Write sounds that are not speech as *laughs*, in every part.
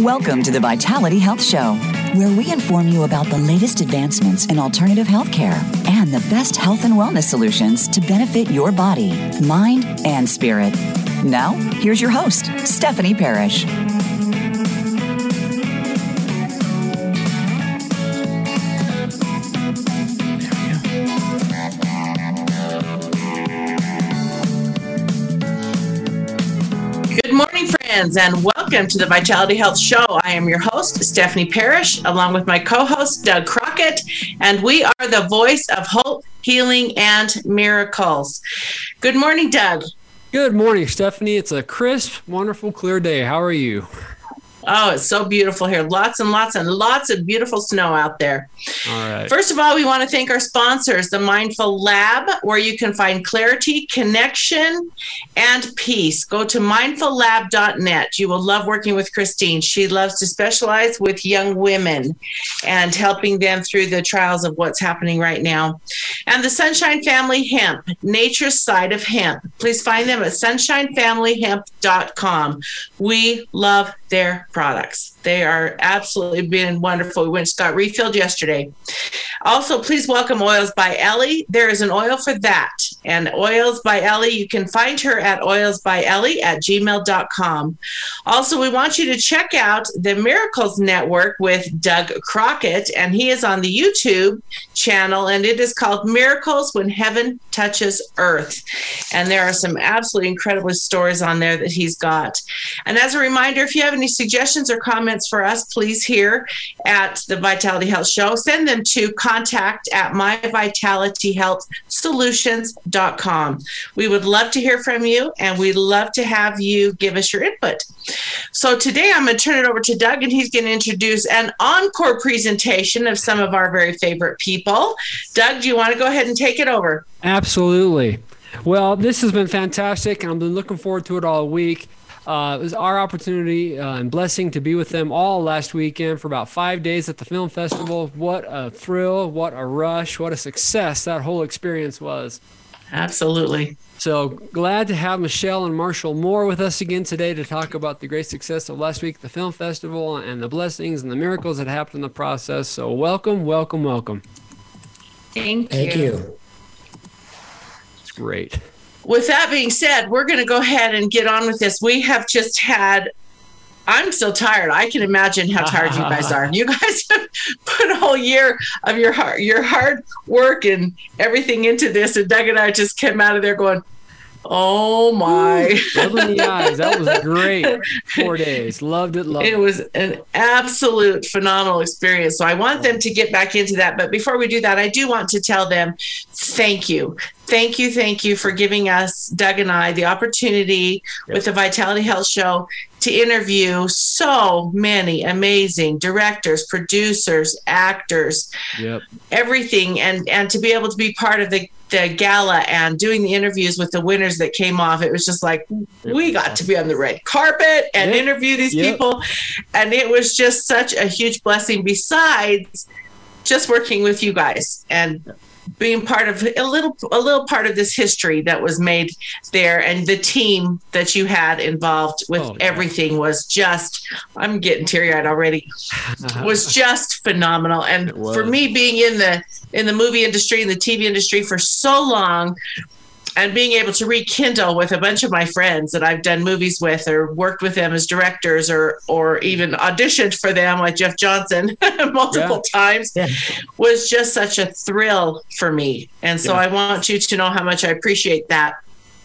Welcome to the Vitality Health Show, where we inform you about the latest advancements in alternative healthcare and the best health and wellness solutions to benefit your body, mind, and spirit. Now, here's your host, Stephanie Parrish. Friends, and welcome to the Vitality Health Show. I am your host, Stephanie Parrish, along with my co host, Doug Crockett, and we are the voice of hope, healing, and miracles. Good morning, Doug. Good morning, Stephanie. It's a crisp, wonderful, clear day. How are you? Oh, it's so beautiful here. Lots and lots and lots of beautiful snow out there. All right. First of all, we want to thank our sponsors, the Mindful Lab, where you can find clarity, connection, and peace. Go to mindfullab.net. You will love working with Christine. She loves to specialize with young women and helping them through the trials of what's happening right now. And the Sunshine Family Hemp, nature's side of hemp. Please find them at sunshinefamilyhemp.com. We love their products. They are absolutely been wonderful. We went and got refilled yesterday. Also, please welcome Oils by Ellie. There is an oil for that. And Oils by Ellie, you can find her at oilsbyellie at gmail.com. Also, we want you to check out the Miracles Network with Doug Crockett, and he is on the YouTube channel, and it is called Miracles When Heaven Touches Earth. And there are some absolutely incredible stories on there that he's got. And as a reminder, if you have any suggestions or comments for us, please here at the Vitality Health Show, send them to contact at myvitalityhealthsolutions.com. We would love to hear from you and we'd love to have you give us your input. So today I'm going to turn it over to Doug and he's going to introduce an encore presentation of some of our very favorite people. Doug, do you want to go ahead and take it over? Absolutely. Well, this has been fantastic. I've been looking forward to it all week. Uh, it was our opportunity uh, and blessing to be with them all last weekend for about five days at the film festival. What a thrill, what a rush, what a success that whole experience was. Absolutely. So glad to have Michelle and Marshall Moore with us again today to talk about the great success of last week, the film festival, and the blessings and the miracles that happened in the process. So welcome, welcome, welcome. Thank, you. Thank you. you. It's great. With that being said, we're going to go ahead and get on with this. We have just had I'm still tired. I can imagine how tired you guys are. *laughs* You guys have put a whole year of your hard, your hard work and everything into this, and Doug and I just came out of there going, "Oh my!" Rubbing the *laughs* eyes. That was great. Four days. Loved it. Loved it it. was an absolute phenomenal experience. So I want them to get back into that. But before we do that, I do want to tell them thank you. Thank you, thank you for giving us, Doug and I, the opportunity with the Vitality Health Show to interview so many amazing directors, producers, actors, Yep. everything, and and to be able to be part of the the gala and doing the interviews with the winners that came off, it was just like we got to be on the red carpet and Yep. interview these Yep. people, and it was just such a huge blessing. Besides just working with you guys and being part of a little a little part of this history that was made there and the team that you had involved with Oh, everything was just I'm getting teary-eyed already *laughs* was just phenomenal. And for me being in the in the movie industry and the TV industry for so long and being able to rekindle with a bunch of my friends that I've done movies with or worked with them as directors or or even auditioned for them like Jeff Johnson *laughs* multiple times Yeah. was just such a thrill for me. And so Yeah. I want you to know how much I appreciate that.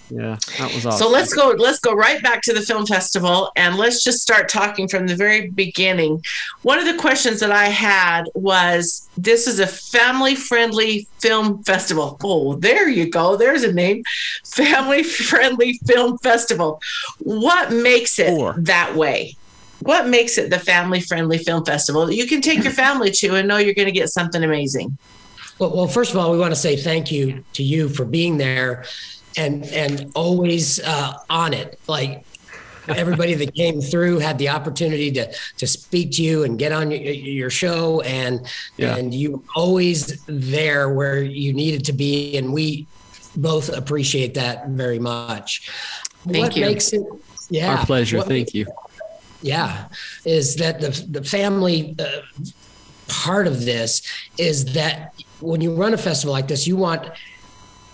Yeah. That was awesome. So let's go let's go right back to the film festival and let's just start talking from the very beginning. One of the questions that I had was this is a family friendly film festival. Oh, there you go. There's a name. Family friendly film festival. What makes it Four. that way? What makes it the family friendly film festival that you can take your *laughs* family to and know you're going to get something amazing? Well, well, first of all, we want to say thank you to you for being there and and always uh, on it. Like everybody that came through had the opportunity to to speak to you and get on your, your show and Yeah. and you were always there where you needed to be and we both appreciate that very much Thank what you. makes it yeah Our pleasure. what Thank you. Yeah, is that the the family uh, part of this is that when you run a festival like this, you want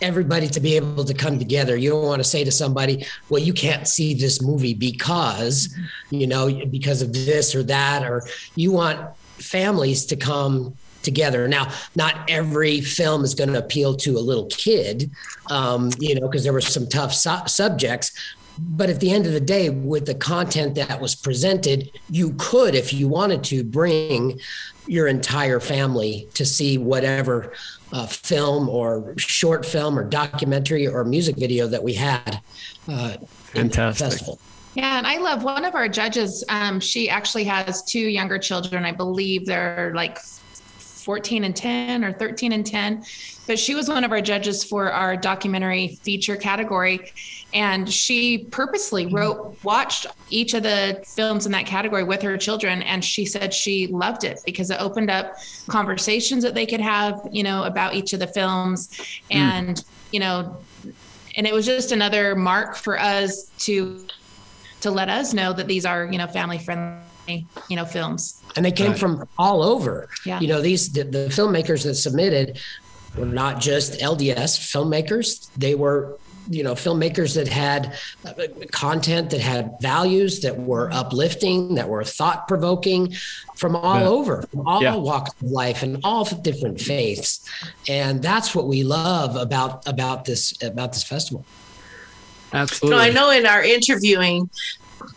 everybody to be able to come together. You don't want to say to somebody, well, you can't see this movie because, you know, because of this or that, or you want families to come together. Now, not every film is going to appeal to a little kid, um, you know, because there were some tough su- subjects. But at the end of the day, with the content that was presented, you could, if you wanted to, bring your entire family to see whatever uh, film or short film or documentary or music video that we had. Uh, Fantastic. Yeah, and I love one of our judges. Um, she actually has two younger children. I believe they're like 14 and 10 or 13 and 10. But she was one of our judges for our documentary feature category. And she purposely wrote, watched each of the films in that category with her children. And she said she loved it because it opened up conversations that they could have, you know, about each of the films. And, mm. you know, and it was just another mark for us to to let us know that these are, you know, family friendly, you know, films and they came right. from all over. Yeah. You know, these the, the filmmakers that submitted were not just LDS filmmakers; they were you know filmmakers that had uh, content that had values that were uplifting that were thought provoking from all yeah. over from all yeah. walks of life and all different faiths and that's what we love about about this about this festival absolutely so i know in our interviewing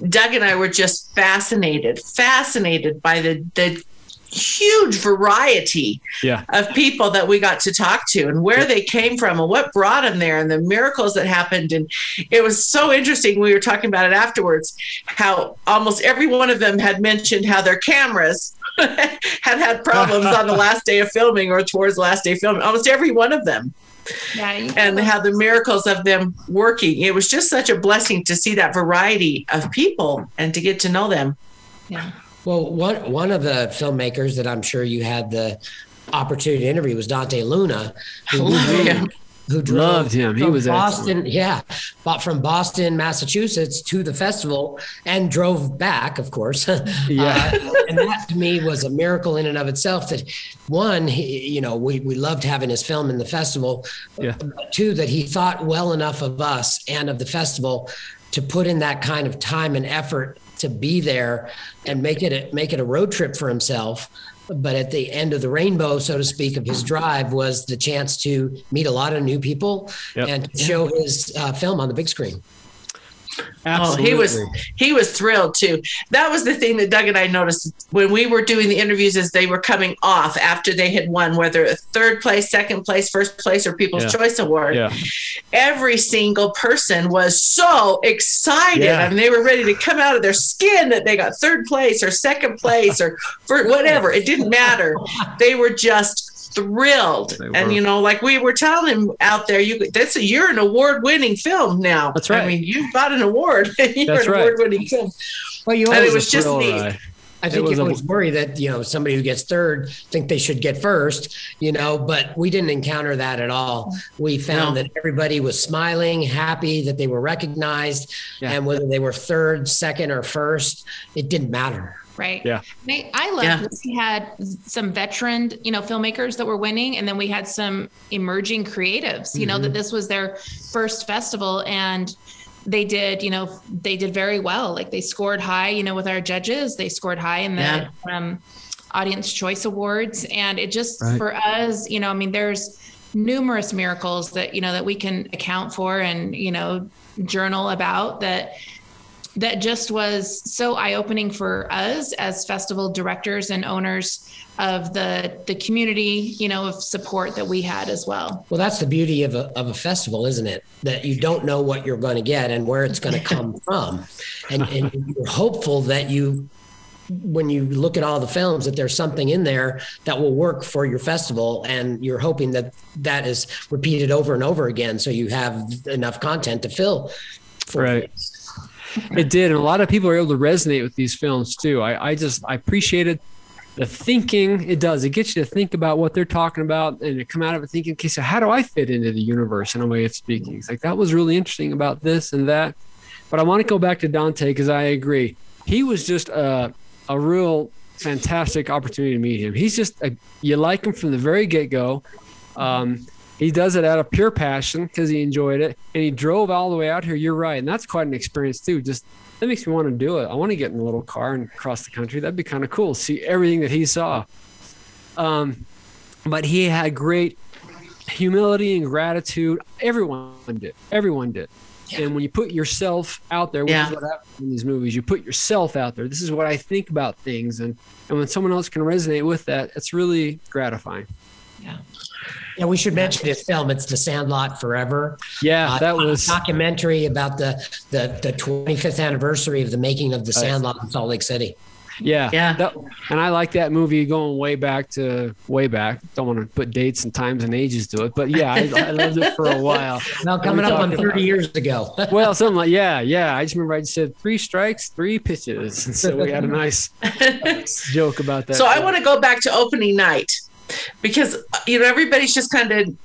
Doug and I were just fascinated, fascinated by the the huge variety yeah. of people that we got to talk to and where they came from and what brought them there and the miracles that happened. And it was so interesting. We were talking about it afterwards, how almost every one of them had mentioned how their cameras *laughs* had had problems on the *laughs* last day of filming or towards the last day of filming. Almost every one of them yeah, and how the miracles of them working. It was just such a blessing to see that variety of people and to get to know them. Yeah. Well, one one of the filmmakers that I'm sure you had the opportunity to interview was Dante Luna, who, yeah who drove loved him. He was Boston, excellent. yeah, bought from Boston, Massachusetts to the festival and drove back, of course. *laughs* yeah, uh, and that to me was a miracle in and of itself. That one, he, you know, we we loved having his film in the festival. Yeah. Two, that he thought well enough of us and of the festival to put in that kind of time and effort to be there and make it a, make it a road trip for himself but at the end of the rainbow, so to speak, of his drive was the chance to meet a lot of new people yep. and show his uh, film on the big screen. Absolutely. Oh, he was he was thrilled too. That was the thing that Doug and I noticed when we were doing the interviews as they were coming off after they had won, whether third place, second place, first place, or People's yeah. Choice Award. Yeah. Every single person was so excited. Yeah. I mean, they were ready to come out of their skin that they got third place or second place or for whatever. It didn't matter. They were just thrilled. And you know, like we were telling him out there, you that's a you're an award winning film now. That's right. I mean, you've got an award. *laughs* you're that's an right. award winning film. Well, you and it was just neat. Ride. I think it was, worry that you know somebody who gets third think they should get first, you know, but we didn't encounter that at all. We found no. that everybody was smiling, happy that they were recognized, yeah. and whether they were third, second, or first, it didn't matter right? Yeah. I, I loved yeah. we had some veteran, you know, filmmakers that were winning, and then we had some emerging creatives. You mm-hmm. know that this was their first festival, and they did, you know, they did very well. Like they scored high, you know, with our judges, they scored high in the yeah. um, Audience Choice Awards, and it just right. for us, you know, I mean, there's numerous miracles that you know that we can account for and you know journal about that that just was so eye-opening for us as festival directors and owners of the the community you know of support that we had as well. Well that's the beauty of a, of a festival isn't it? That you don't know what you're going to get and where it's going to come *laughs* from. And, and you're hopeful that you when you look at all the films that there's something in there that will work for your festival and you're hoping that that is repeated over and over again so you have enough content to fill right *laughs* it did, and a lot of people are able to resonate with these films too. I, I just I appreciated the thinking it does. It gets you to think about what they're talking about, and you come out of it thinking, okay, so how do I fit into the universe in a way of speaking? It's like that was really interesting about this and that. But I want to go back to Dante because I agree. he was just a a real fantastic opportunity to meet him. He's just a, you like him from the very get go. Um, he does it out of pure passion because he enjoyed it, and he drove all the way out here. You're right, and that's quite an experience too. Just that makes me want to do it. I want to get in a little car and cross the country. That'd be kind of cool. See everything that he saw. Um, but he had great humility and gratitude. Everyone did. Everyone did. Yeah. And when you put yourself out there, which yeah. is what happens in these movies, you put yourself out there. This is what I think about things, and and when someone else can resonate with that, it's really gratifying. Yeah. Yeah, we should mention his film. It's The Sandlot Forever. Yeah, uh, that was documentary about the, the the 25th anniversary of the making of The Sandlot in Salt Lake City. Yeah, yeah. That, and I like that movie going way back to way back. Don't want to put dates and times and ages to it, but yeah, I, I loved it for a while. *laughs* Now coming up on 30 about, years ago. *laughs* well, something like yeah, yeah. I just remember I just said three strikes, three pitches, and *laughs* so we had a nice joke about that. So I want to go back to opening night because you know everybody's just kind of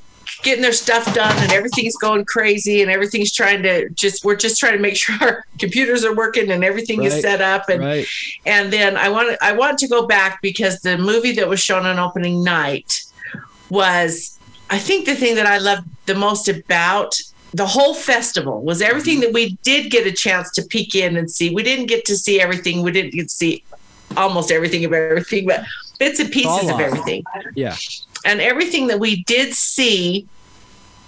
getting their stuff done and everything's going crazy and everything's trying to just we're just trying to make *laughs* sure our computers are working and everything right. is set up and right. and then I want I want to go back because the movie that was shown on opening night was I think the thing that I loved the most about the whole festival was everything mm-hmm. that we did get a chance to peek in and see. We didn't get to see everything. We didn't get to see almost everything of everything, but bits and pieces of everything. Yeah and everything that we did see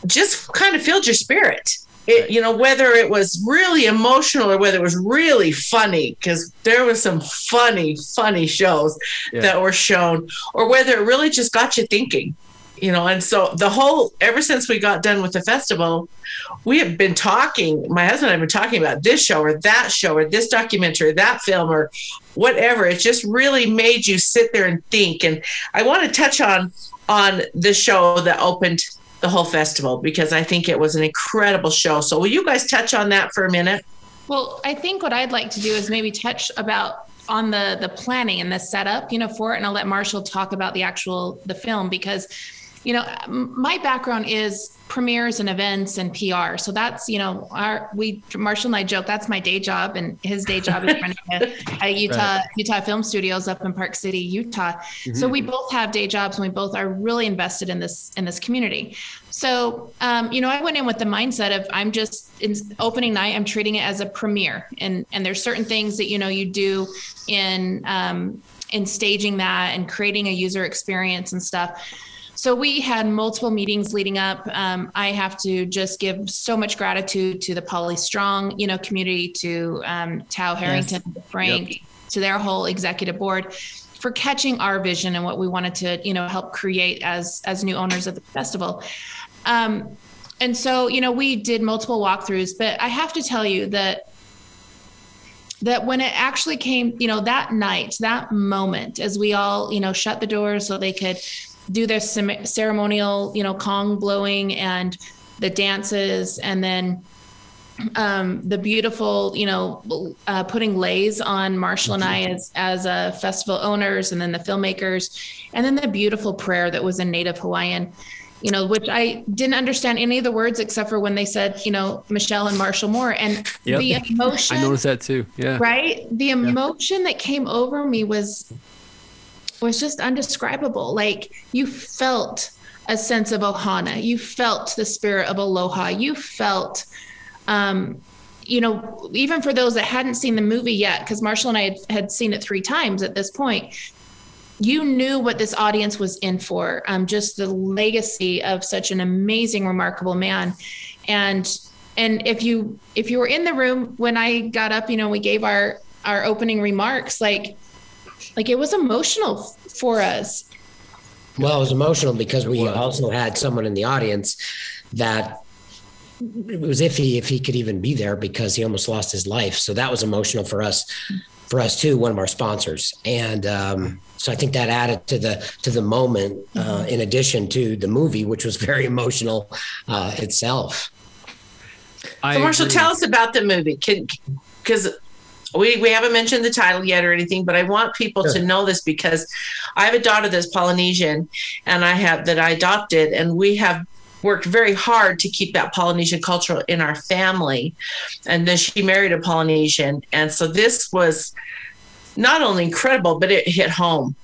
just kind of filled your spirit. It, you know, whether it was really emotional or whether it was really funny, because there was some funny, funny shows yeah. that were shown, or whether it really just got you thinking, you know. And so the whole, ever since we got done with the festival, we have been talking. My husband and I have been talking about this show or that show or this documentary, that film or whatever. It just really made you sit there and think. And I want to touch on on the show that opened the whole festival because I think it was an incredible show. So will you guys touch on that for a minute? Well, I think what I'd like to do is maybe touch about on the the planning and the setup, you know, for it, and I'll let Marshall talk about the actual the film because, you know, my background is premieres and events and PR. So that's, you know, our we Marshall and I joke that's my day job and his day job is running a, *laughs* a Utah right. Utah Film Studios up in Park City, Utah. Mm-hmm. So we both have day jobs and we both are really invested in this in this community. So, um, you know, I went in with the mindset of I'm just in opening night. I'm treating it as a premiere, and and there's certain things that you know you do in um, in staging that and creating a user experience and stuff so we had multiple meetings leading up. Um, I have to just give so much gratitude to the Polly Strong, you know, community, to um, Tao Harrington, yes. Frank, yep. to their whole executive board for catching our vision and what we wanted to, you know, help create as as new owners of the festival. Um, and so, you know, we did multiple walkthroughs, but I have to tell you that that when it actually came, you know, that night, that moment, as we all, you know, shut the doors so they could do their ceremonial, you know, gong blowing and the dances, and then um, the beautiful, you know, uh, putting leis on Marshall and I as as uh, festival owners, and then the filmmakers, and then the beautiful prayer that was in Native Hawaiian, you know, which I didn't understand any of the words except for when they said, you know, Michelle and Marshall Moore, and yep. the emotion. *laughs* I noticed that too. Yeah. Right. The emotion that came over me was was just undescribable. Like you felt a sense of ohana, you felt the spirit of aloha, you felt, um, you know, even for those that hadn't seen the movie yet, because Marshall and I had, had, seen it three times at this point, you knew what this audience was in for. Um, just the legacy of such an amazing, remarkable man, and and if you if you were in the room when I got up, you know, we gave our our opening remarks, like like it was emotional for us. Well, it was emotional because we also had someone in the audience that it was iffy if he could even be there because he almost lost his life. So that was emotional for us, for us too. One of our sponsors, and um, so I think that added to the to the moment. Uh, mm-hmm. in addition to the movie, which was very emotional uh, itself. so, Marshall, tell us about the movie, because we, we haven't mentioned the title yet or anything, but I want people sure. to know this because I have a daughter that's Polynesian and I have that I adopted, and we have worked very hard to keep that Polynesian culture in our family. And then she married a Polynesian. And so this was not only incredible, but it hit home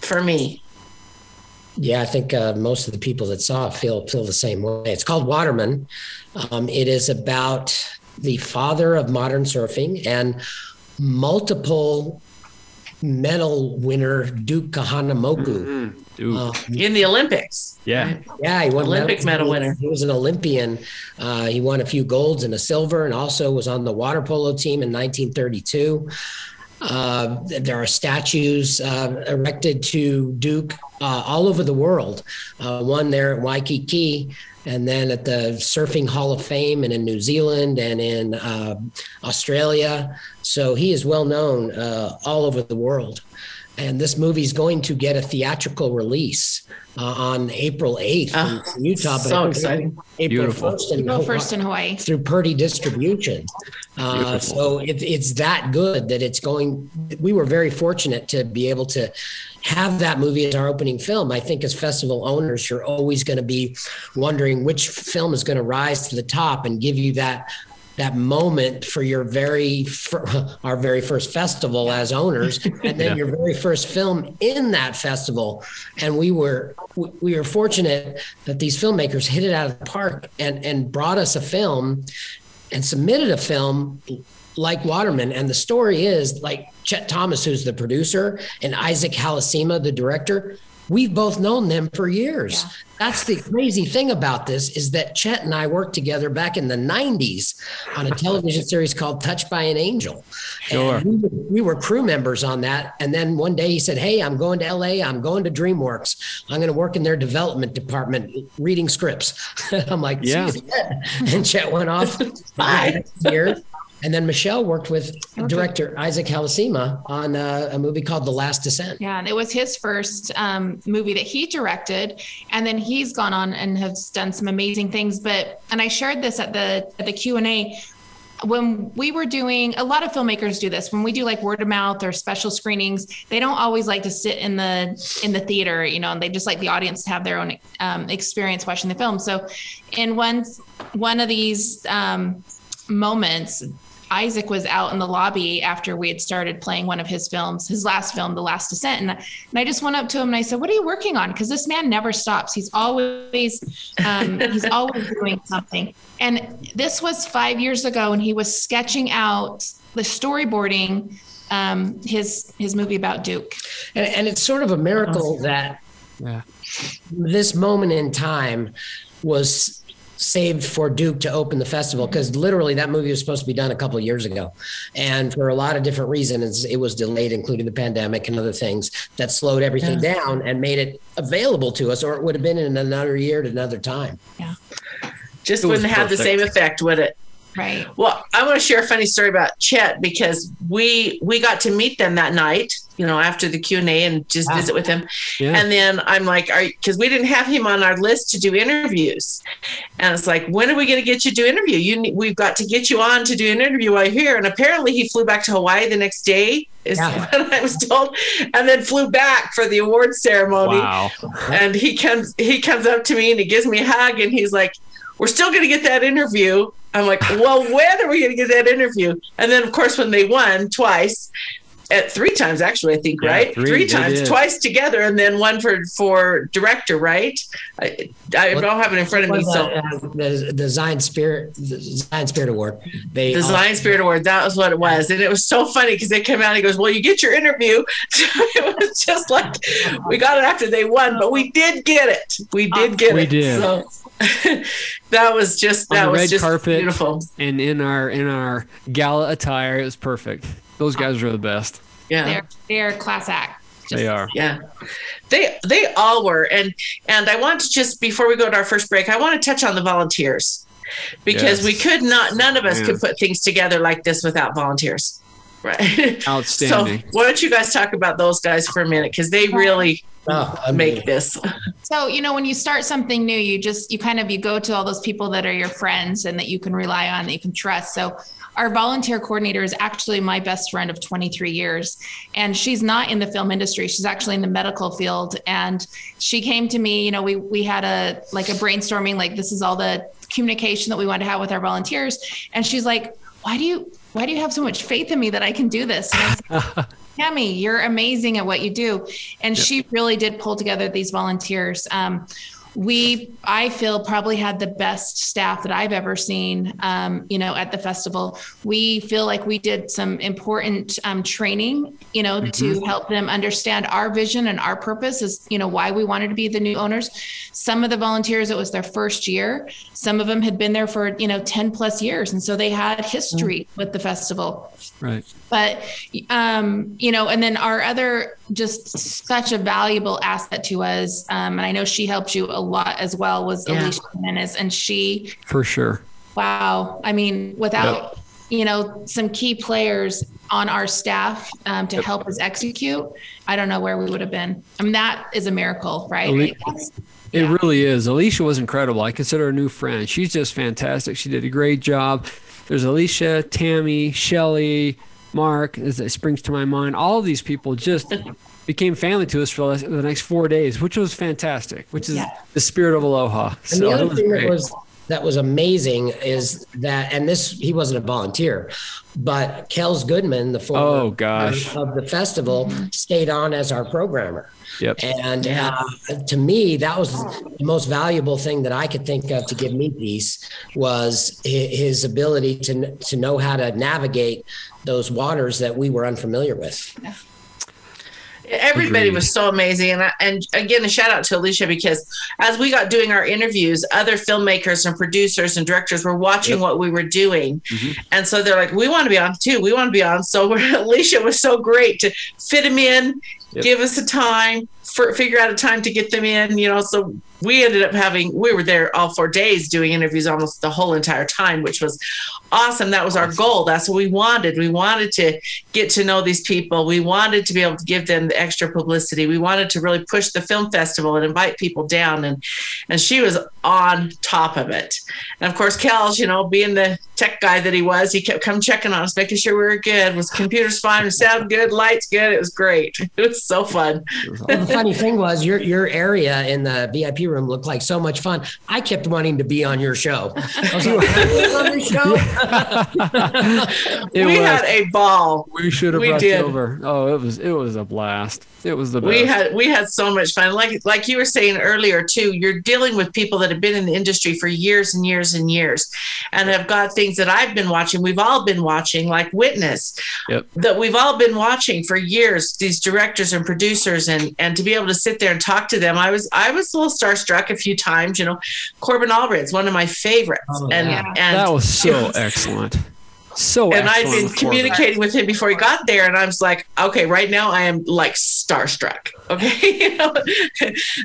for me. Yeah, I think uh, most of the people that saw it feel feel the same way. It's called Waterman. Um, it is about the father of modern surfing and multiple medal winner Duke Kahanamoku. Dude. Uh, In the Olympics. yeah. yeah, he won Olympic medal He- winner. He was an Olympian. Uh, he won a few golds and a silver, and also was on the water polo team in 1932. Uh, there are statues uh, erected to Duke uh, all over the world. Uh, one there at Waikiki, and then at the Surfing Hall of Fame, and in New Zealand and in uh, Australia. So he is well known uh, all over the world. And this movie is going to get a theatrical release uh, on April 8th Ah, in Utah. so I exciting. April Beautiful. 1st in Go Hawaii first in Hawaii. through Purdie distribution. Uh, Beautiful. so it, it's that good that it's going. We were very fortunate to be able to have that movie as our opening film. I think as festival owners, you're always going to be wondering which film is going to rise to the top and give you that that moment for your very fir- *laughs* our very first festival as owners and then Yeah. your very first film in that festival and we were we- we were fortunate that these filmmakers hit it out of the park and and brought us a film and submitted a film like Waterman. And the story is like Chet Thomas, who's the producer, and Isaac Halasima, the director. We've both known them for years. Yeah. That's the crazy thing about this is that Chet and I worked together back in the 90s on a television *laughs* series called Touched by an Angel. Sure. And we, were- we were crew members on that. And then one day he said, Hey, I'm going to LA. I'm going to DreamWorks. I'm going to work in their development department reading scripts. *laughs* I'm like, Yeah. "Geez, Chet." And Chet went off *laughs* Bye. year. And then Michelle worked with director Isaac Halasima on uh, a movie called The Last Descent. Yeah, and it was his first um, movie that he directed, and then he's gone on and has done some amazing things. But and I shared this at the at the Q and A. When we were doing a lot of filmmakers do this. When we do like word of mouth or special screenings they don't always like to sit in the in the theater you know and they just like the audience to have their own um, experience watching the film. So in one one of these um, moments Isaac was out in the lobby after we had started playing one of his films, his last film, The Last Descent. And, and I just went up to him and I said, What are you working on? Because this man never stops. He's always um, *laughs* he's always doing something. And this was five years ago, and he was sketching out the storyboarding um, his his movie about Duke. And, and it's sort of a miracle that Yeah. this moment in time was saved for Duke to open the festival because literally that movie was supposed to be done a couple of years ago. And for a lot of different reasons, it was delayed, including the pandemic and other things that slowed everything down and made it available to us, or it would have been in another year at another time. Yeah, just It wouldn't have the same effect, would it? Right. Well, I want to share a funny story about Chet because we we got to meet them that night, you know, after the Q and A, and just Ah. visit with him. Yeah. And then I'm like, "Are because we didn't have him on our list to do interviews, and it's like, when are we going to get you to do an interview? You we've got to get you on to do an interview while you're here. And apparently, he flew back to Hawaii the next day, is Yeah. *laughs* what I was told, and then flew back for the awards ceremony Wow. and he comes he comes up to me and he gives me a hug and he's like we're still going to get that interview i'm like well when are we going to get that interview? And then of course when they won twice at three times actually i think Yeah, right three, three times did. twice together and then one for for director right i, I What- don't have it in front of me Was, so uh, the, the Zion Spirit, the Zion Spirit Award. They the Zion Spirit Award. That was what it was, and it was so funny because they came out and he goes, "Well, you get your interview." *laughs* it was just like we got it after they won, but we did get it. We did get We it. did. So *laughs* that was just On that the was red just carpet. beautiful. And in our in our gala attire, it was perfect. Those guys are the best. Yeah. They're they're class act. Just- They are. Yeah, they they all were, and and I want to just before we go to our first break, I want to touch on the volunteers because Yes. we could not, none of us Yeah. could put things together like this without volunteers. Right. *laughs* Outstanding. So why don't you guys talk about those guys for a minute? Because they really Oh, I mean, make this. So, you know, when you start something new, you just, you kind of, you go to all those people that are your friends and that you can rely on, that you can trust. So, our volunteer coordinator is actually my best friend of 23 years. And she's not in the film industry. She's actually in the medical field. And she came to me, you know, we, we had a, like a brainstorming, like this is all the communication that we want to have with our volunteers. And she's like, why do you, why do you have so much faith in me that I can do this? And I said, *laughs* Tammy, you're amazing at what you do. And she really did pull together these volunteers. Um, we, I feel, probably had the best staff that I've ever seen, um, you know, at the festival. We feel like we did some important um, training, you know, to help them understand our vision and our purpose is, you know, why we wanted to be the new owners. Some of the volunteers, it was their first year. Some of them had been there for, you know, 10 plus years. And so they had history with the festival right. But um, you know and then our other just such a valuable asset to us um, and i know she helped you a lot as well was Yeah. alicia jimenez and she For sure. wow i mean without you know some key players on our staff um, to help us execute i don't know where we would have been i mean that is a miracle right Ali- It Yeah. really is. Alicia was incredible. I consider her a new friend. She's just fantastic. She did a great job. There's Alicia, Tammy, Shelly, Mark, as it springs to my mind. All of these people just became family to us for the next four days, which was fantastic, which is Yeah. the spirit of aloha. And So the other thing that was that was amazing is that, and this he wasn't a volunteer, but Kels Goodman, the former Oh, gosh. of the festival, stayed on as our programmer. Yep. And uh, to me, that was the most valuable thing that I could think of to give me peace was his ability to to know how to navigate those waters that we were unfamiliar with. Everybody Agreed. was so amazing, and I, and again, a shout out to Alicia because as we got doing our interviews, other filmmakers and producers and directors were watching Yep. what we were doing, Mhm. and so they're like, "We want to be on too. We want to be on." So *laughs* Alicia was so great to fit them in, Yep. give us a time, for, figure out a time to get them in. You know, so we ended up having we were there all four days doing interviews almost the whole entire time, which was awesome. That was our goal. That's what we wanted. We wanted to get to know these people. We wanted to be able to give them the extra publicity. We wanted to really push the film festival and invite people down. And and she was on top of it. And of course, Kels, you know, being the tech guy that he was, he kept come checking on us, making sure we were good. Was computers fine? Sound good? Lights good? It was great. *laughs* It was so fun. Well, the funny thing was, your your area in the VIP room looked like so much fun. I kept wanting to be on your show. *laughs* I was like, "Can I be on show? *laughs* We was. had a ball. we should have we brought did. over. Oh, it was it was a blast. It was the best. we had we had so much fun like like you were saying earlier too you're dealing with people that have been in the industry for years and years and years and have got things that i've been watching we've all been watching like witness Yep. that we've all been watching for years these directors and producers and and to be able to sit there and talk to them i was i was a little starstruck a few times you know corbin allred's one of my favorites Oh, and yeah. and that was so *laughs* excellent. So and I'd excellent been communicating with him before he got there, and I was like, okay, right now I am like starstruck. *laughs* Okay, you know?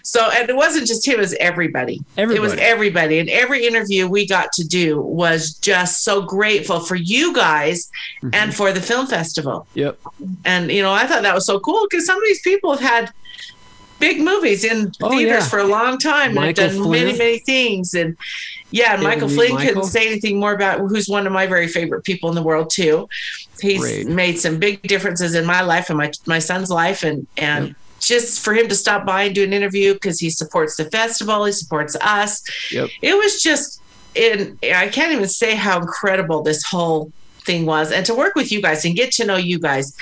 so and it wasn't just him; it was everybody. It was Everybody. everybody, and every interview we got to do was just so grateful for you guys Mhm. and for the film festival. Yep. And you know, I thought that was so cool because some of these people have had big movies in Oh, theaters yeah. for a long time and Michael have done many, Flynn. many things. And yeah, and Michael Flynn Michael. couldn't say anything more about who's one of my very favorite people in the world too. He's Great. made some big differences in my life and my my son's life, and and. Yep. Just for him to stop by and do an interview because he supports the festival, he supports us. Yep. It was just, in I can't even say how incredible this whole thing was, and to work with you guys and get to know you guys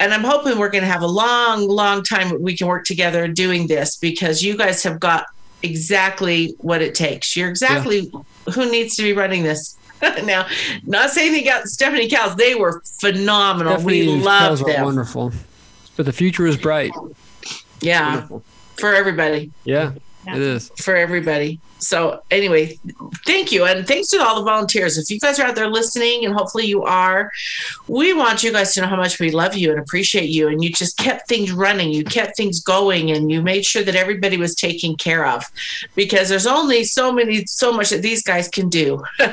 and I'm hoping we're going to have a long, long time we can work together doing this because you guys have got exactly what it takes. You're exactly who needs to be running this. *laughs* now, not saying they got Stephanie Cows, they were phenomenal. Definitely, we love them. wonderful. But the future is bright. Yeah, for everybody. Yeah, Yeah. It is. for everybody. So anyway, thank you. And thanks to all the volunteers. If you guys are out there listening, and hopefully you are, we want you guys to know how much we love you and appreciate you. And you just kept things running, you kept things going, and you made sure that everybody was taken care of. Because there's only so many, so much that these guys can do. *laughs*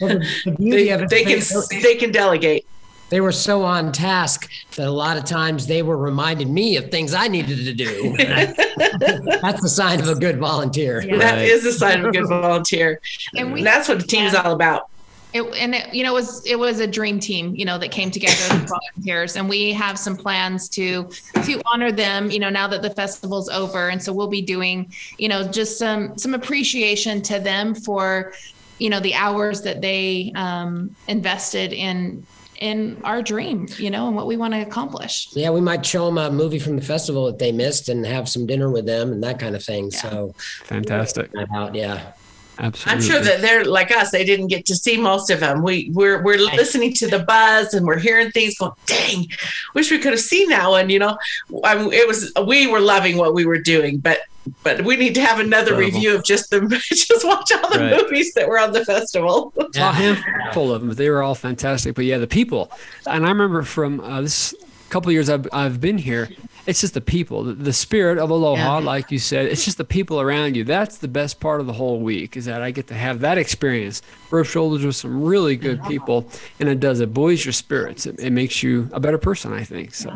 Well, the, the they, of it, they can they can delegate. They were so on task that a lot of times they were reminding me of things I needed to do. *laughs* That's the sign of a good volunteer. Yeah. That is a sign of a good volunteer. And we, that's what the team is all about. It, and it, you know, it was it was a dream team, you know, that came together with *laughs* volunteers, and we have some plans to to honor them, you know, now that the festival's over, and so we'll be doing, you know, just some some appreciation to them for, you know, the hours that they um, invested in in our dream, you know, and what we want to accomplish. Yeah, we might show them a movie from the festival that they missed and have some dinner with them and that kind of thing. Yeah. So fantastic. Out, yeah. Absolutely. I'm sure that they're like us. They didn't get to see most of them. We we're we're listening to the buzz and we're hearing things. Going, dang, wish we could have seen that one. You know, I mean, it was we were loving what we were doing, but but we need to have another Incredible. review of just the *laughs* just watch all the right. movies that were on the festival. Yeah. A handful of them, they were all fantastic. But yeah, the people, and I remember from uh, this couple years I've I've been here it's just the people, the, the spirit of aloha, yeah. like you said. It's just the people around you. That's the best part of the whole week is that I get to have that experience. Rub shoulders with some really good people, and it does. It buoys your spirits. It, it makes you a better person, I think. So.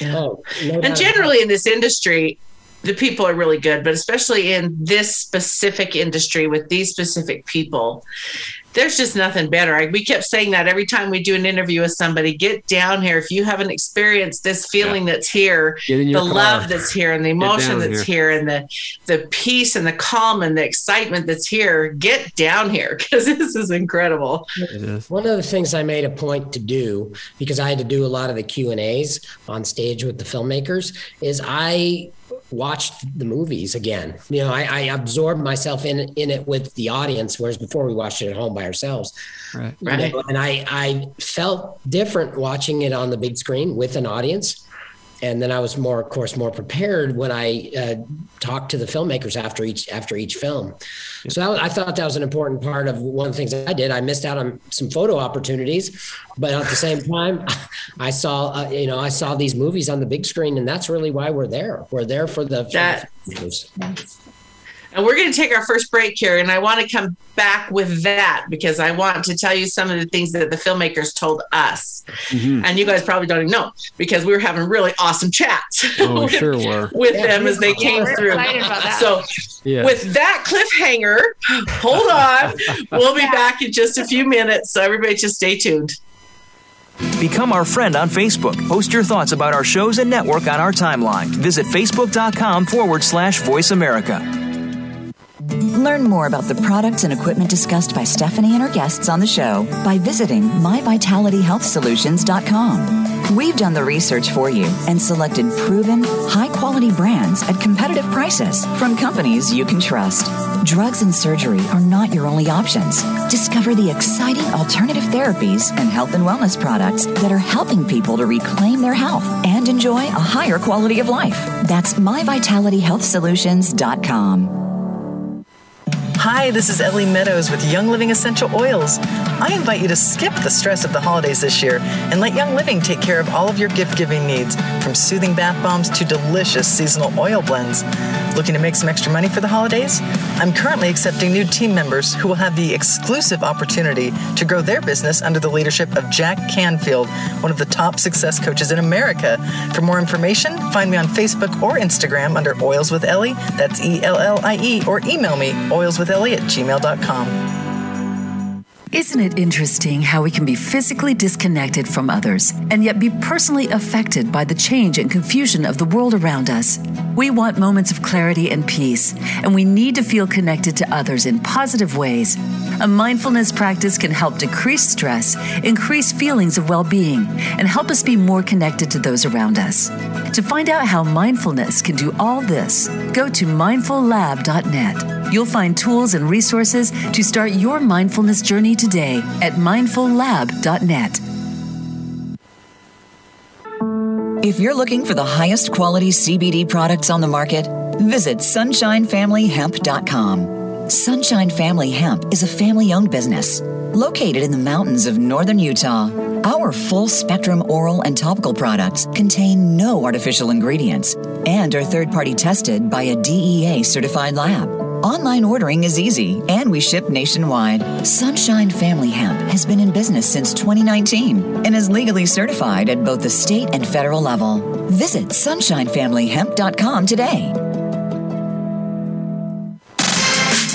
Yeah. Oh, no and generally in this industry, the people are really good, but especially in this specific industry with these specific people, there's just nothing better. I, we kept saying that every time we do an interview with somebody, get down here. If you haven't experienced this feeling yeah. that's here, the car. love that's here and the emotion that's here. here. and the the peace and the calm and the excitement that's here, get down here *laughs* because this is incredible. One of the things I made a point to do because I had to do a lot of the Q and A's on stage with the filmmakers is I watched the movies again. You know, I, I, absorbed myself in in it with the audience, whereas before we watched it at home by ourselves. Right. right. Know, and I I felt different watching it on the big screen with an audience and then I was more, of course, more prepared when I uh, talked to the filmmakers after each after each film. So was, I thought that was an important part of one of the things I did. I missed out on some photo opportunities, but at the same time, *laughs* I saw uh, you know I saw these movies on the big screen, and that's really why we're there. We're there for the. That, and we're going to take our first break here. And I want to come back with that because I want to tell you some of the things that the filmmakers told us. Mm-hmm. And you guys probably don't even know because we were having really awesome chats *laughs* oh, with, sure were. with yeah, them as they came through. So, yeah. with that cliffhanger, hold on. we'll be back in just a few minutes. So, everybody just stay tuned. Become our friend on Facebook. Post your thoughts about our shows and network on our timeline. Visit facebook.com forward slash voice America. Learn more about the products and equipment discussed by Stephanie and her guests on the show by visiting myvitalityhealthsolutions.com. We've done the research for you and selected proven, high quality brands at competitive prices from companies you can trust. Drugs and surgery are not your only options. Discover the exciting alternative therapies and health and wellness products that are helping people to reclaim their health and enjoy a higher quality of life. That's myvitalityhealthsolutions.com. Hi, this is Ellie Meadows with Young Living Essential Oils. I invite you to skip the stress of the holidays this year and let Young Living take care of all of your gift giving needs, from soothing bath bombs to delicious seasonal oil blends. Looking to make some extra money for the holidays? I'm currently accepting new team members who will have the exclusive opportunity to grow their business under the leadership of Jack Canfield, one of the top success coaches in America. For more information, find me on Facebook or Instagram under Oils with Ellie, that's E L L I E, or email me oilswithellie at gmail.com. Isn't it interesting how we can be physically disconnected from others and yet be personally affected by the change and confusion of the world around us? We want moments of clarity and peace, and we need to feel connected to others in positive ways. A mindfulness practice can help decrease stress, increase feelings of well being, and help us be more connected to those around us. To find out how mindfulness can do all this, go to mindfullab.net. You'll find tools and resources to start your mindfulness journey today at mindfullab.net. If you're looking for the highest quality CBD products on the market, visit sunshinefamilyhemp.com. Sunshine Family Hemp is a family owned business located in the mountains of northern Utah. Our full spectrum oral and topical products contain no artificial ingredients and are third party tested by a DEA certified lab. Online ordering is easy and we ship nationwide. Sunshine Family Hemp has been in business since 2019 and is legally certified at both the state and federal level. Visit sunshinefamilyhemp.com today.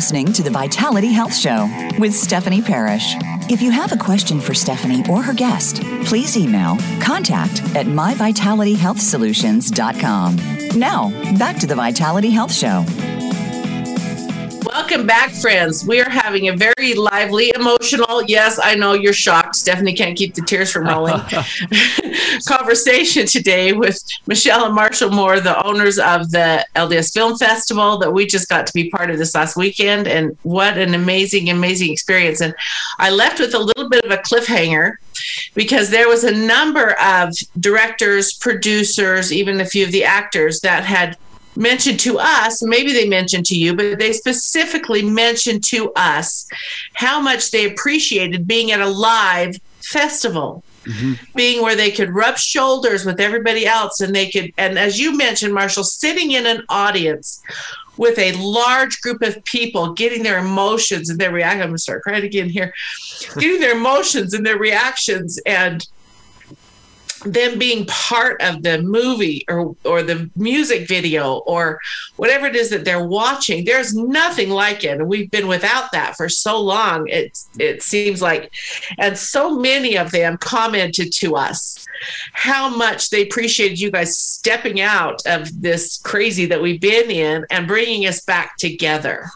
Listening to the Vitality Health Show with Stephanie Parrish. If you have a question for Stephanie or her guest, please email contact at myvitalityhealthsolutions.com. Now, back to the Vitality Health Show. Welcome back, friends. We are having a very lively, emotional, yes, I know you're shocked. Stephanie can't keep the tears from rolling. *laughs* *laughs* conversation today with Michelle and Marshall Moore, the owners of the LDS Film Festival that we just got to be part of this last weekend. And what an amazing, amazing experience. And I left with a little bit of a cliffhanger because there was a number of directors, producers, even a few of the actors that had mentioned to us, maybe they mentioned to you, but they specifically mentioned to us how much they appreciated being at a live festival. Mm-hmm. Being where they could rub shoulders with everybody else, and they could, and as you mentioned, Marshall, sitting in an audience with a large group of people getting their emotions and their reaction. I'm gonna start crying again here, getting their emotions and their reactions and them being part of the movie or or the music video or whatever it is that they're watching there's nothing like it. And we've been without that for so long. It it seems like and so many of them commented to us how much they appreciated you guys stepping out of this crazy that we've been in and bringing us back together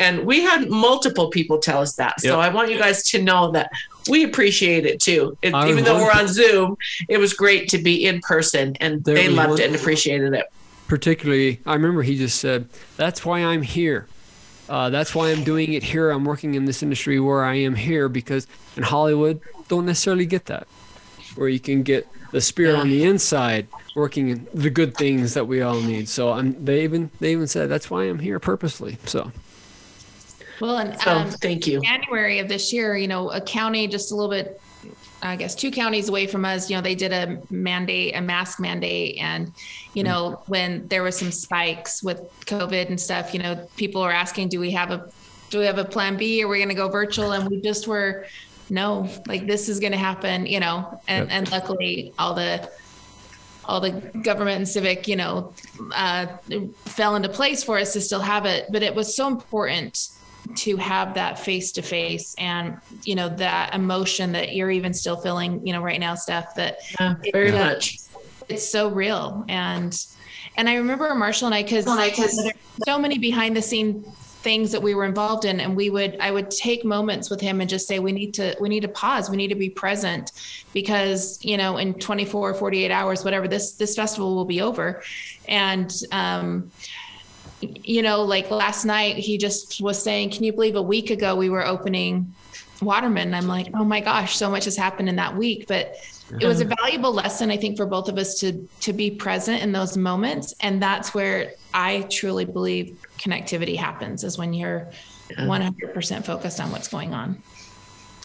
and we had multiple people tell us that. So yep. I want you guys to know that we appreciate it too. It, even though we're on Zoom, it was great to be in person, and they loved it and appreciated it. Particularly, I remember he just said, "That's why I'm here. Uh, that's why I'm doing it here. I'm working in this industry where I am here because in Hollywood, don't necessarily get that, where you can get the spirit on the inside working in the good things that we all need. So I'm, they even they even said that's why I'm here purposely. So well, and so, um, thank you. January of this year, you know, a county just a little bit, I guess, two counties away from us, you know, they did a mandate, a mask mandate. And, you know, mm-hmm. when there was some spikes with COVID and stuff, you know, people are asking, do we have a, do we have a plan B? Are we going to go virtual? And we just were, no, like this is going to happen, you know, and, yep. and luckily all the, all the government and civic, you know, uh, fell into place for us to still have it. But it was so important to have that face to face and you know that emotion that you're even still feeling you know right now steph that yeah, very it, much. It's so real. And and i remember marshall and i because so many behind the scene things that we were involved in and we would i would take moments with him and just say we need to we need to pause. We need to be present because you know in 24 48 hours whatever this this festival will be over. And um you know, like last night, he just was saying, Can you believe a week ago we were opening Waterman? I'm like, Oh my gosh, so much has happened in that week. But it was a valuable lesson, I think, for both of us to to be present in those moments. And that's where I truly believe connectivity happens is when you're 100% focused on what's going on.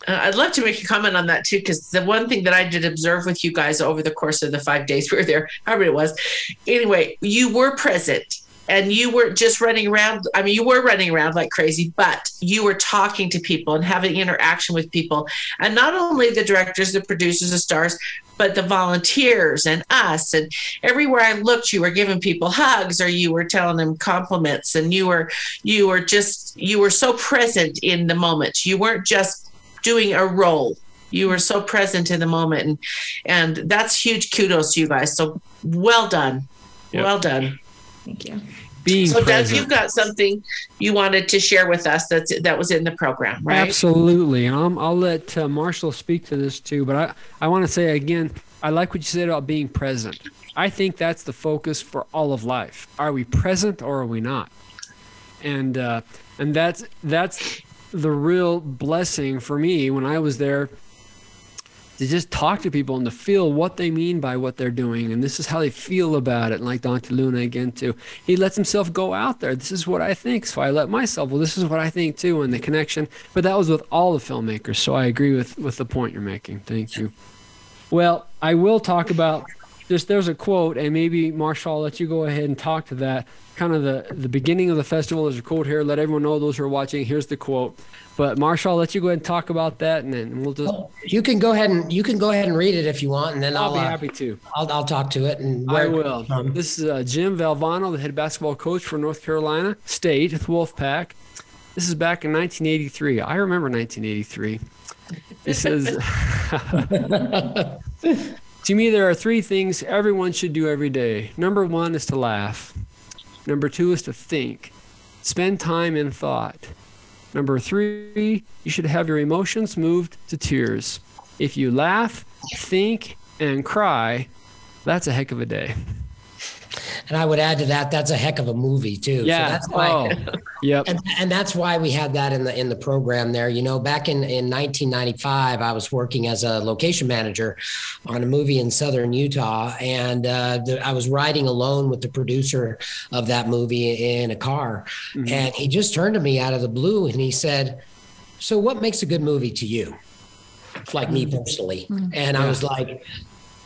Uh, I'd love to make a comment on that too, because the one thing that I did observe with you guys over the course of the five days we were there, however it was, anyway, you were present and you were just running around i mean you were running around like crazy but you were talking to people and having interaction with people. And not only the directors the producers the stars but the volunteers and us. And everywhere i looked you were giving people hugs or you were telling them compliments. And you were you were just you were so present in the moment. You weren't just doing a role. You were so present in the moment. And and that's huge kudos to you guys. So well done. Yep. well done Thank you. Being so, Doug, you've got something you wanted to share with us that's that was in the program, right? Absolutely, and I'll, I'll let uh, Marshall speak to this too. But I, I want to say again, I like what you said about being present. I think that's the focus for all of life. Are we present or are we not? And uh, and that's that's the real blessing for me when I was there to just talk to people and to feel what they mean by what they're doing. And this is how they feel about it and like dante luna again too. He lets himself go out there. This is what i think. So i let myself well this is what i think too and the connection. But that was with all the filmmakers. So i agree with with the point you're making. Thank you. Well i will talk about just there's a quote and maybe marshall i'll let you go ahead and talk to that kind of the the beginning of the festival there's a quote here let everyone know those who are watching here's the quote but Marshall, I'll let you go ahead and talk about that, and then we'll just. You can go ahead and you can go ahead and read it if you want, and then I'll, I'll, be uh, happy to. I'll, I'll talk to it. And I will. um, this is uh, Jim Valvano, the head basketball coach for North Carolina State with Wolfpack. This is back in 1983. I remember 1983. It says, *laughs* *laughs* To me, there are three things everyone should do every day. Number one is to laugh. Number two is to think. Spend time in thought. Number three, you should have your emotions moved to tears. If you laugh, think, and cry, that's a heck of a day. And I would add to that, that's a heck of a movie too. Yeah. So that's why. oh, *laughs* yep. and and that's why we had that in the in the program there. You know back in in 1995 i was working as a location manager on a movie in southern utah. And uh, the, i was riding alone with the producer of that movie in a car. Mm-hmm. And he just turned to me out of the blue and he said so what makes a good movie to you? Like me mm. personally. Mm. And i was like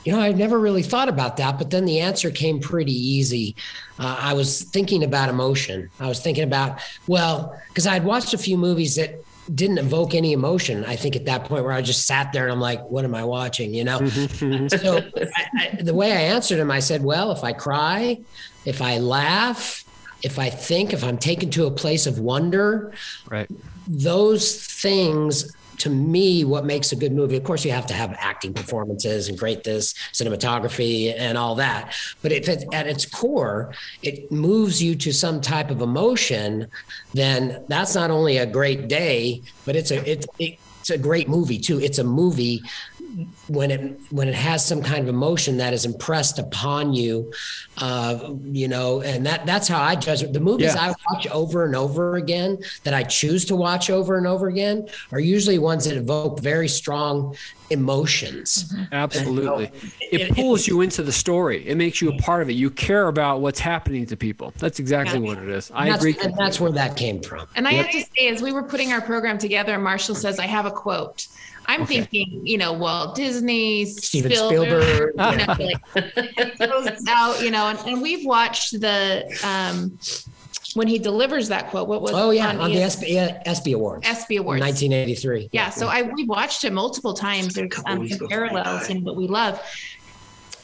you know, I've never really thought about that, but then the answer came pretty easy. Uh, I was thinking about emotion. I was thinking about, well, because I had watched a few movies that didn't evoke any emotion. I think at that point where I just sat there and I'm like, what am I watching? You know? so I, I, the way I answered him, I said, well, if I cry, if I laugh, if I think, if I'm taken to a place of wonder, Right. those things to me what makes a good movie of course you have to have acting performances and great this cinematography and all that. But if it, at its core it moves you to some type of emotion then that's not only a great day but it's a it, it's a great movie too. It's a movie when it when it has some kind of emotion that is impressed upon you uh, you know and that that's how i judge it the movies Yeah. i watch over and over again that i choose to watch over and over again are usually ones that evoke very strong emotions Absolutely. it- It pulls you into the story. It makes you a part of it. You care about what's happening to people. That's exactly what it is. I and agree. and that's where that came from And I have to say, as we were putting our program together, Marshall says, I have a quote. I'm thinking, you know, Walt Disney, Steven Spielberg, Spielberg. you know, like, *laughs* out, you know, and, and we've watched the, um, when he delivers that quote, what was oh it yeah on on the ES- SB, yeah, awards ESPY Awards? 1983 Yeah, so I we watched it multiple times. There's um, some parallels in what we love.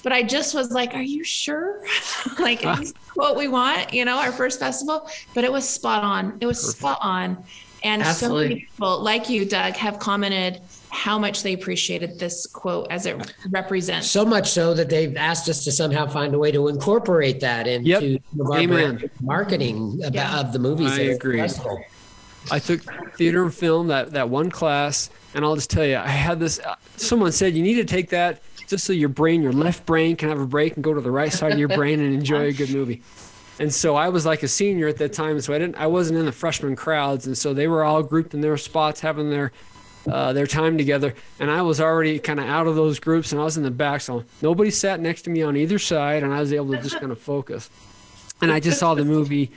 But I just was like, "Are you sure? *laughs* like, is this what we want? You know, our first festival." But it was spot on. It was spot on, and so many people, like you, Doug, have commented how much they appreciated this quote as it represents. so much so that they've asked us to somehow find a way to incorporate that into Yep. some Amen. brand marketing about, Yeah. of the movies. I that are at the agree. festival. I took theater and film that that one class, and I'll just tell you, I had this. Uh, someone said you need to take that just so your brain, your left brain, can have a break and go to the right side of your brain and enjoy a good movie. And so I was like a senior at that time, so I didn't. I wasn't in the freshman crowds, and so they were all grouped in their spots, having their uh, their time together. And I was already kind of out of those groups, and I was in the back, so nobody sat next to me on either side, and I was able to just kind of focus. And I just saw the movie,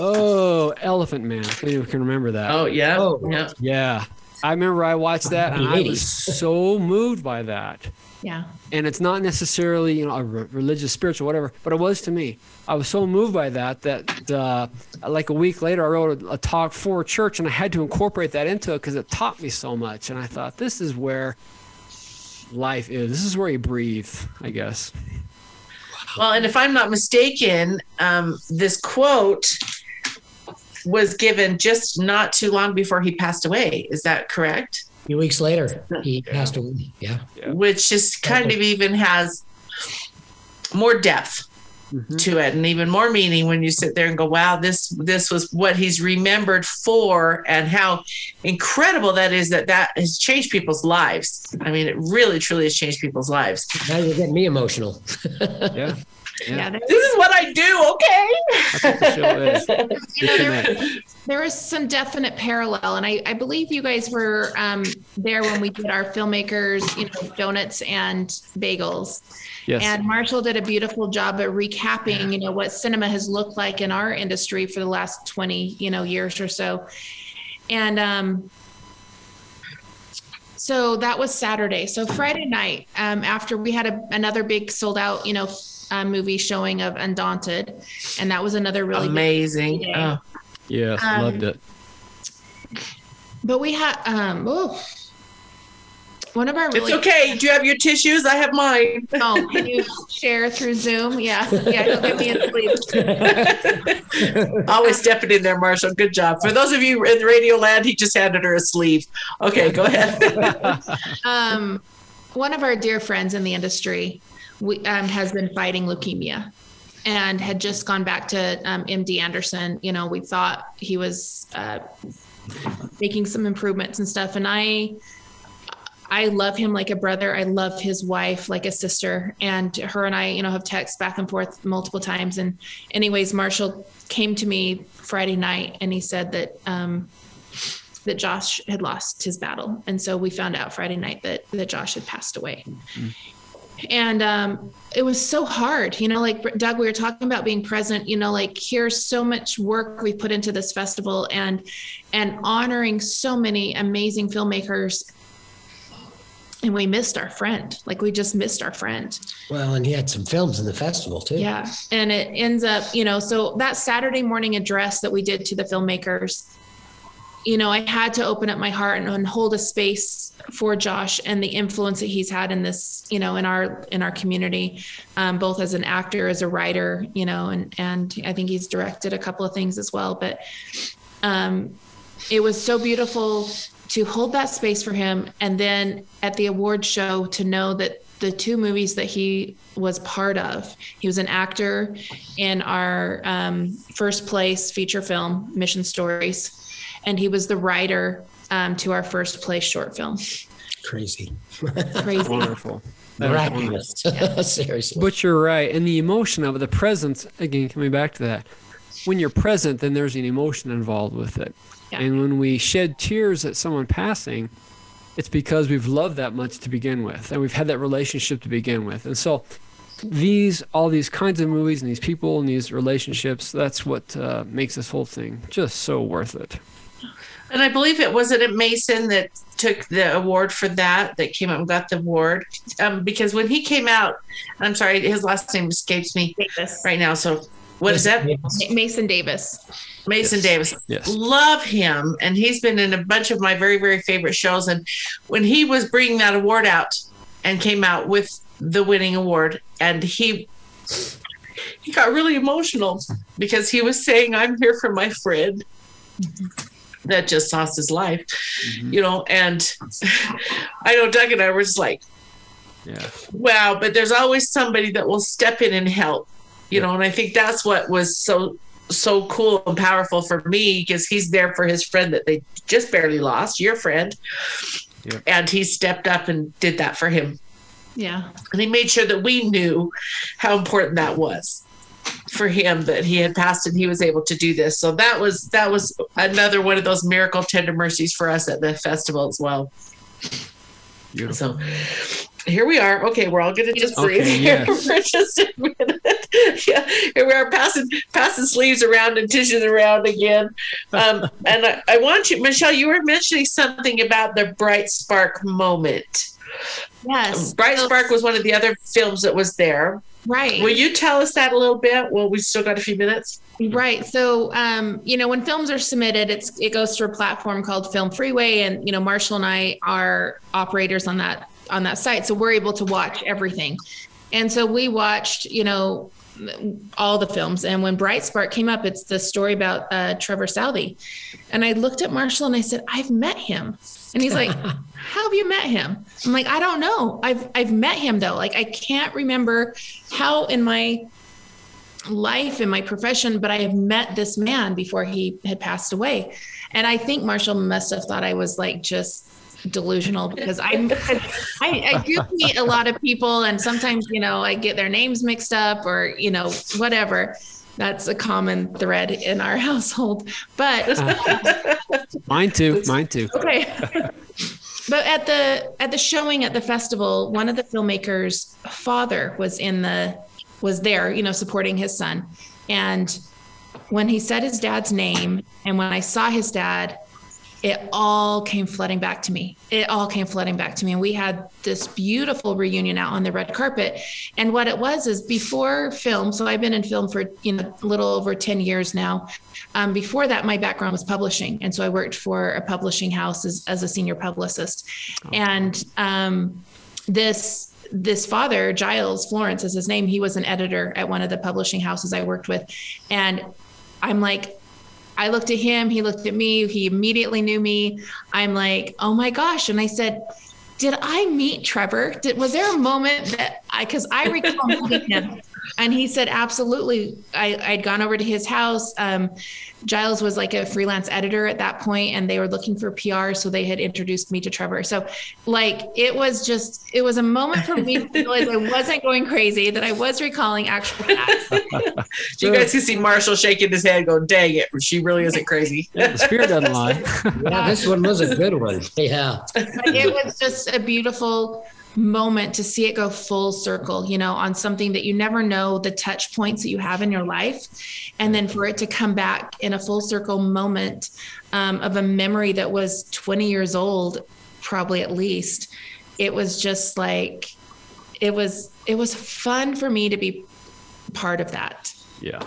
oh, Elephant Man. If anyone can remember that. Oh yeah. Oh. yeah. Yeah. I remember I watched that and I was so moved by that. yeah, And it's not necessarily, you know, a re- religious, spiritual, whatever, but it was to me. I was so moved by that that, uh, like a week later, I wrote a, a talk for church and I had to incorporate that into it because it taught me so much. And I thought, this is where life is. This is where you breathe, I guess. Well, and if I'm not mistaken, um, this quote was given just not too long before he passed away. Is that correct? A few weeks later, he passed away. Yeah. Yeah. Which just kind of even has more depth mm-hmm. to it and even more meaning when you sit there and go wow this this was what he's remembered for and how incredible that is that that has changed people's lives i mean it really truly has changed people's lives now you're getting me emotional yeah *laughs* yeah. yeah this is what I do, okay? *laughs* *laughs* you know, there, there is some definite parallel, and I, I believe you guys were um, there when we did our filmmakers, you know, donuts and bagels. Yes. And Marshall did a beautiful job at recapping, you know, what cinema has looked like in our industry for the last 20, you know, years or so. And um, so that was Saturday. So Friday night, um, after we had a, another big sold out, you know, uh, movie showing of Undaunted, and that was another really amazing. Oh. Yeah, um, loved it. But we had um oh one of our really- it's okay. Do you have your tissues? I have mine. Oh, can you share through Zoom? Yeah, yeah. He'll get me a sleeve. *laughs* Always stepping in there, Marshall. Good job. For those of you in the radio land, he just handed her a sleeve. Okay, go ahead. *laughs* um, one of our dear friends in the industry we, um, has been fighting leukemia and had just gone back to um, MD Anderson. You know, we thought he was uh, making some improvements and stuff. And I, I love him like a brother. I love his wife like a sister. And her and I, you know, have texted back and forth multiple times. And, anyways, Marshall came to me Friday night and he said that um, that Josh had lost his battle. And so we found out Friday night that that Josh had passed away. Mm-hmm and um, it was so hard you know like doug we were talking about being present you know like here's so much work we put into this festival and and honoring so many amazing filmmakers. And we missed our friend like we just missed our friend. Well and he had some films in the festival too. Yeah and it ends up you know so that saturday morning address that we did to the filmmakers you know, I had to open up my heart and, and, hold a space for Josh and the influence that he's had in this, you know, in our in our community, um, both as an actor, as a writer, you know, and and I think he's directed a couple of things as well. But um, it was so beautiful to hold that space for him, and then at the award show to know that the two movies that he was part of. He was an actor in our um, first place feature film, Mission Stories and he was the writer um, to our first place short film. Crazy. Crazy. Wonderful. Miraculous. Yeah. *laughs* Seriously. But you're right. And the emotion of it, the presence, again, coming back to that, when you're present, then there's an emotion involved with it. Yeah. And when we shed tears at someone passing, it's because we've loved that much to begin with and we've had that relationship to begin with. And so these, all these kinds of movies and these people and these relationships, that's what uh, makes this whole thing just so worth it. And I believe it was it Mason that took the award for that, that came up and got the award. Um, because when he came out, I'm sorry, his last name escapes me Davis. right now. So what is that? Mason Davis. Mason yes. Davis. Yes. Love him. And he's been in a bunch of my very, very favorite shows. And when he was bringing that award out and came out with the winning award, and he he got really emotional because he was saying, I'm here for my friend. *laughs* That just lost his life, mm-hmm. you know. And *laughs* I know Doug and I were just like, yeah. wow, but there's always somebody that will step in and help, you yeah. know. And I think that's what was so so cool and powerful for me because he's there for his friend that they just barely lost, your friend. Yeah. And he stepped up and did that for him. Yeah. And he made sure that we knew how important that was for him that he had passed and he was able to do this. So that was that was another one of those miracle tender mercies for us at the festival as well. Beautiful. So here we are. Okay, we're all gonna just breathe okay, here *laughs* yes. for just a minute. *laughs* yeah, here we are passing passing sleeves around and tissues around again. Um, *laughs* and I, I want you, Michelle. You were mentioning something about the bright spark moment. Yes, Bright Spark was one of the other films that was there. Right. Will you tell us that a little bit? Well, we still got a few minutes. Right. So, um, you know, when films are submitted, it's it goes to a platform called Film Freeway, and you know, Marshall and I are operators on that on that site, so we're able to watch everything. And so we watched, you know, all the films. And when Bright Spark came up, it's the story about uh, Trevor Southey. And I looked at Marshall and I said, I've met him. And he's like, How have you met him? I'm like, I don't know. I've I've met him though. Like I can't remember how in my life in my profession, but I have met this man before he had passed away. And I think Marshall must have thought I was like just delusional because I, I, I do meet a lot of people and sometimes, you know, I get their names mixed up or, you know, whatever. That's a common thread in our *laughs* household, but *laughs* mine too. Mine too. Okay. *laughs* but at the at the showing at the festival, one of the filmmakers' father was in the was there, you know, supporting his son. And when he said his dad's name and when I saw his dad, it all came flooding back to me. It all came flooding back to me. And we had this beautiful reunion out on the red carpet. And what it was is before film, so I've been in film for, you know, a little over 10 years now. Um, before that, my background was publishing. And so I worked for a publishing house as, as a senior publicist. Oh. And um, this this father, Giles Florence is his name, he was an editor at one of the publishing houses I worked with. And I'm like, I looked at him, he looked at me, he immediately knew me. I'm like, oh my gosh. And I said, did I meet Trevor? Did, was there a moment that I, because I recall meeting him and he said, absolutely. I, I'd gone over to his house. Um, Giles was like a freelance editor at that point, and they were looking for PR. So they had introduced me to Trevor. So, like, it was just, it was a moment for me to *laughs* realize I wasn't going crazy, that I was recalling actual facts. *laughs* you guys can see Marshall shaking his head, going, dang it, she really isn't crazy. yeah, *laughs* the spirit doesn't lie. yeah, this one was a good one. Yeah. it was just a beautiful moment to see it go full circle, you know, on something that you never know the touch points that you have in your life. And then for it to come back in a full circle moment um, of a memory that was 20 years old, probably at least, it was just like, it was, it was fun for me to be part of that. Yeah.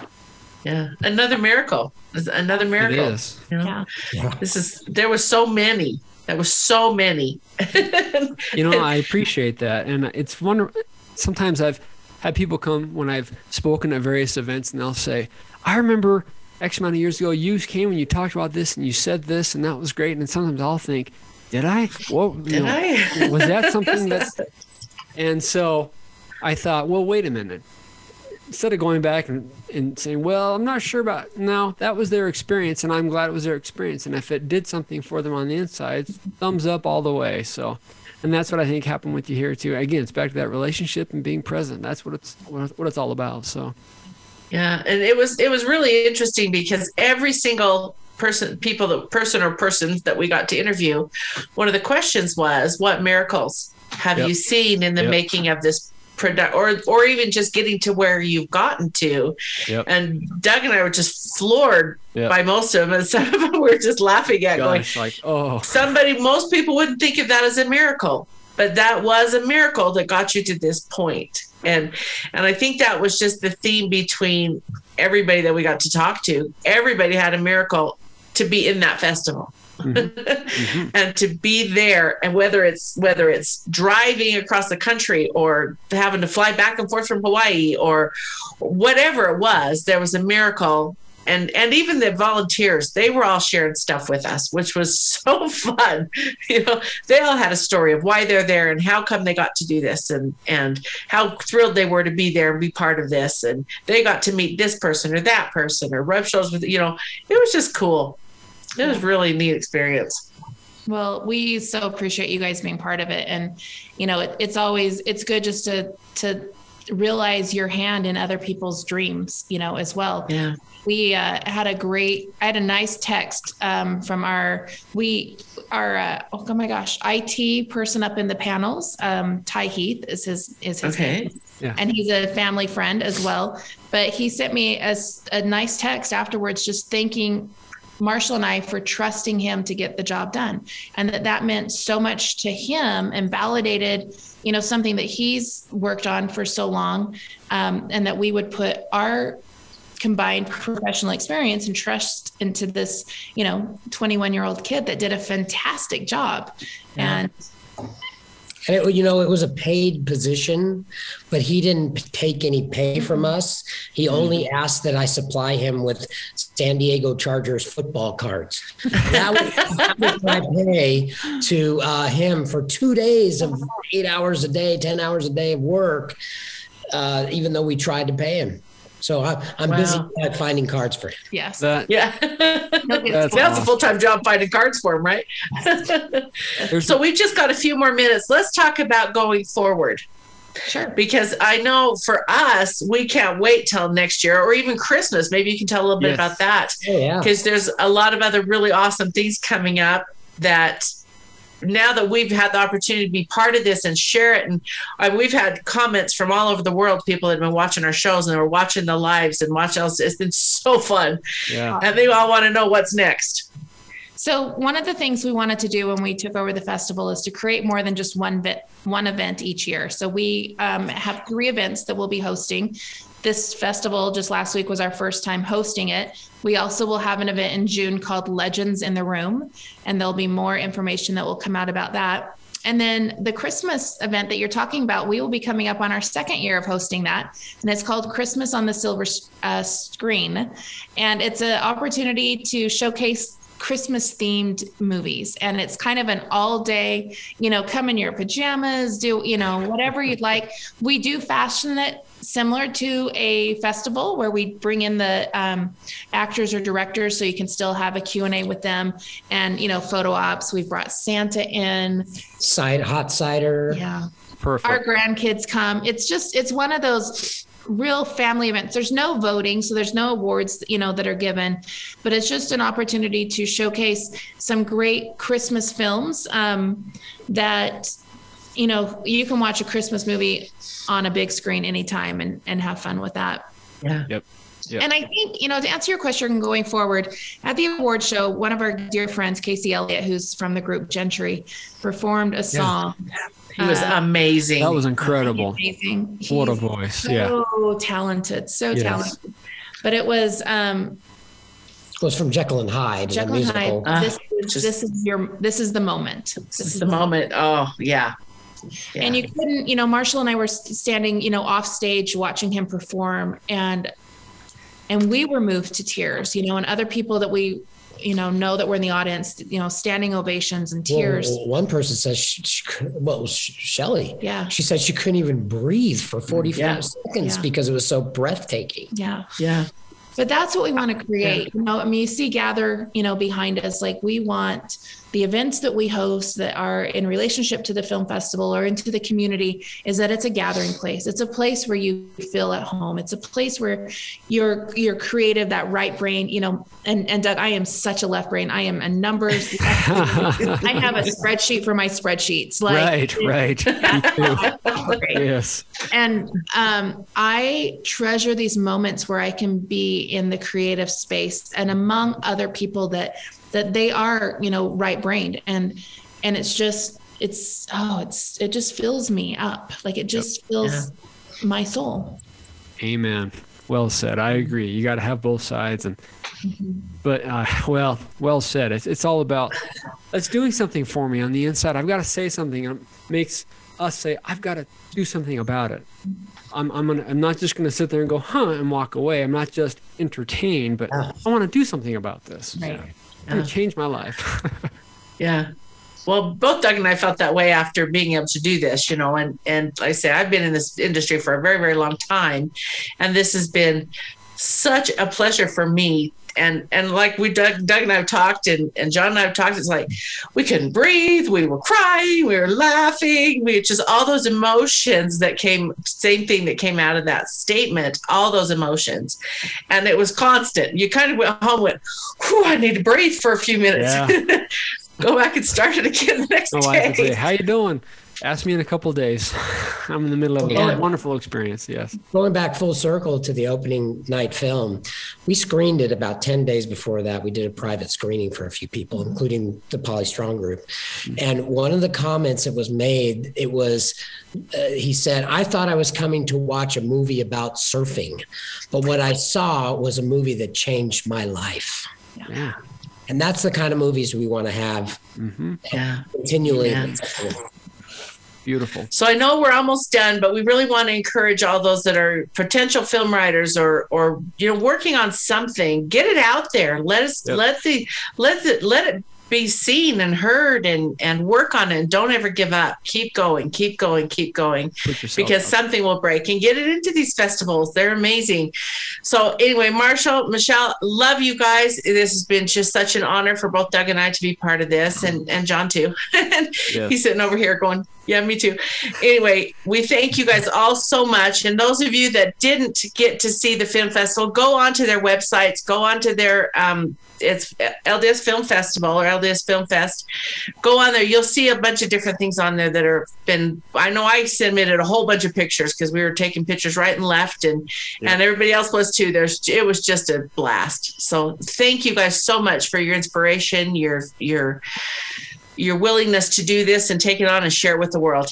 Yeah. Another miracle. Another miracle. It is. You know? yeah. This is, there were so many that was so many. you know, I *laughs* appreciate that. And it's one. Sometimes I've had people come when I've spoken at various events and they'll say, I remember X amount of years ago, you came and you talked about this and you said this and that was great. And sometimes I'll think, did I? Well, did know, I? was that something that? *laughs* And so I thought, well, wait a minute instead of going back and, and saying, well, I'm not sure about, no, that was their experience and I'm glad it was their experience. And if it did something for them on the inside, thumbs up all the way. So, and that's what I think happened with you here too. Again, it's back to that relationship and being present. That's what it's, what it's all about. So, yeah. And it was, it was really interesting because every single person, people that person or persons that we got to interview, one of the questions was, what miracles have yep. you seen in the yep. making of this product or or even just getting to where you've gotten to. Yep. And Doug and I were just floored yep. by most of them. And some of them we *laughs* were just laughing at Gosh, going, like, oh somebody most people wouldn't think of that as a miracle. But that was a miracle that got you to this point. And and I think that was just the theme between everybody that we got to talk to. Everybody had a miracle to be in that festival. Mm-hmm. *laughs* and to be there and whether it's whether it's driving across the country or having to fly back and forth from hawaii or whatever it was there was a miracle. And and even the volunteers they were all sharing stuff with us which was *laughs* so fun. You know they all had a story of why they're there and how come they got to do this and and how thrilled they were to be there and be part of this. And they got to meet this person or that person or rub shows with you know it was just cool it was really neat experience. Well, we so appreciate you guys being part of it, and you know, it, it's always it's good just to to realize your hand in other people's dreams, you know, as well. Yeah. We uh, had a great, I had a nice text um, from our, we, our, uh, oh my gosh, IT person up in the panels. Um, Ty Heath is his, is his okay. name. Yeah. And he's a family friend as well. But he sent me a, a nice text afterwards, just thanking Marshall and I for trusting him to get the job done. And that that meant so much to him and validated, you know, something that he's worked on for so long. Um, and that we would put our combined professional experience and trust into this, you know, 21 year old kid that did a fantastic job. Yeah. And and it, you know, it was a paid position, but he didn't take any pay from us. He mm-hmm. only asked that I supply him with San Diego Chargers football cards. That was, *laughs* that was my pay to uh, him for two days of eight hours a day, 10 hours a day of work, uh, even though we tried to pay him. So I, I'm Wow. busy uh, finding cards for him. Yes. That Yeah. *laughs* He'll That's to- That's a full time job finding cards for him, right? *laughs* so we've just got a few more minutes. Let's talk about going forward. Sure. because I know for us, we can't wait till next year or even Christmas. Maybe you can tell a little bit about that Oh yeah. because there's a lot of other really awesome things coming up that now that we've had the opportunity to be part of this and share it and uh, we've had comments from all over the world people that have been watching our shows and they were watching the lives and watch us it's been so fun yeah. and they all want to know what's next So one of the things we wanted to do when we took over the festival is to create more than just one bit, one event each year. So we um, have three events that we'll be hosting. This festival just last week was our first time hosting it. We also will have an event in June called Legends in the Room, and there'll be more information that will come out about that. And then the Christmas event that you're talking about, we will be coming up on our second year of hosting that. And it's called Christmas on the Silver uh, Screen. And it's an opportunity to showcase Christmas themed movies. And it's kind of an all day, you know, come in your pajamas, do, you know, whatever you'd like. We do fashion it similar to a festival where we bring in the um, actors or directors so you can still have a q&a with them. And you know photo ops we've brought santa in. Side hot cider. yeah. Perfect. our grandkids come. It's just it's one of those real family events. There's no voting so there's no awards you know that are given. But it's just an opportunity to showcase some great christmas films um, that you know you can watch a christmas movie on a big screen anytime and and have fun with that yeah Yep. Yep. and I think, you know, to answer your question going forward, at the award show, one of our dear friends, Casey Elliott, who's from the group GENTRI, performed a song. Yeah. he was Uh, amazing that was incredible. Amazing. What a voice. so Yeah. So talented, so Yes. talented. But it was um, It was from Jekyll and Hyde. Jekyll and Hyde. musical. Ah, this, is, just- this is your, this is the moment. This this is the moment oh yeah, yeah. And you couldn't, you know, Marshall and I were standing, you know, off stage watching him perform and and we were moved to tears, you know, and other people that we, you know, know that were in the audience, you know, standing ovations and tears. Well, one person says, she, she, well, shelly. Yeah. She said she couldn't even breathe for mm, 45 Yeah. seconds Yeah. because it was so breathtaking. Yeah. yeah But that's what we want to create. You know, I mean, you see Gather, you know, behind us, like we want the events that we host that are in relationship to the film festival or into the community is that it's a gathering place. It's a place where you feel at home. It's a place where you're you're creative, that right brain, you know, and, and Doug, I am such a left brain. I am a numbers. *laughs* I have a spreadsheet for my spreadsheets. Like right, right. *laughs* Me too. Great Yes. and um, I treasure these moments where I can be in the creative space and among other people that that they are, you know, right brained and and it's just it's oh it's it just fills me up like it just fills my soul. Amen. Well said. I agree. You got to have both sides, and Mm-hmm. but uh, well, well said. It's it's all about it's doing something for me on the inside. I've got to say something. and It makes us say I've got to do something about it. I'm I'm gonna, I'm not just gonna sit there and go huh and walk away. I'm not just entertained, but I want to do something about this. Right. Yeah. I'm uh-huh. gonna my life. *laughs* Yeah. Well, both Doug and I felt that way after being able to do this, you know, and and like I say, I've been in this industry for a very, very long time, and this has been such a pleasure for me. And and like we Doug, Doug and I have talked, and and John and I have talked. It's like we couldn't breathe, we were crying, we were laughing, we just all those emotions that came. Same thing that came out of that statement. All those emotions, and it was constant. You kind of went home, went, "Whew, I need to breathe for a few minutes." *laughs* go back and start it again the next would say, day. "How you doing?" Ask me in a couple of days. *laughs* I'm in the middle of a Yeah. wonderful experience. Yes. Going back full circle to the opening night film, we screened it about 10 days before that. We did a private screening for a few people, including the Polly Strong group. And one of the comments that was made, it was, uh, he said, I thought I was coming to watch a movie about surfing, but what I saw was a movie that changed my life. Yeah. And that's the kind of movies we want to have Yeah. continually. Yeah. Beautiful. So I know we're almost done, but we really want to encourage all those that are potential film writers or or you know working on something. Get it out there. Let us Yep. let the let it let it be seen and heard and and work on it. And don't ever give up. Keep going keep going keep going. Because up. something will break. And get it into these festivals. They're amazing. So anyway marshall michelle love you guys. This has been just such an honor for both doug and i to be part of this and and john too. *laughs* Yeah. he's sitting over here going yeah me too. Anyway we thank you guys all so much. And those of you that didn't get to see the film festival go onto their websites go onto their um, it's LDS Film Festival or LDS Film Fest. Go on there. You'll see a bunch of different things on there that are been. I know I submitted a whole bunch of pictures because we were taking pictures right and left, and yeah. and everybody else was too. There's it was just a blast. So thank you guys so much for your inspiration, your your your willingness to do this and take it on and share it with the world.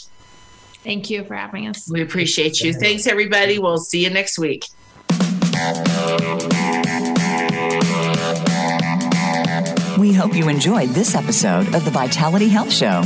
Thank you for having us. We appreciate you. Thanks everybody. We'll see you next week. We hope you enjoyed this episode of the Vitality Health Show.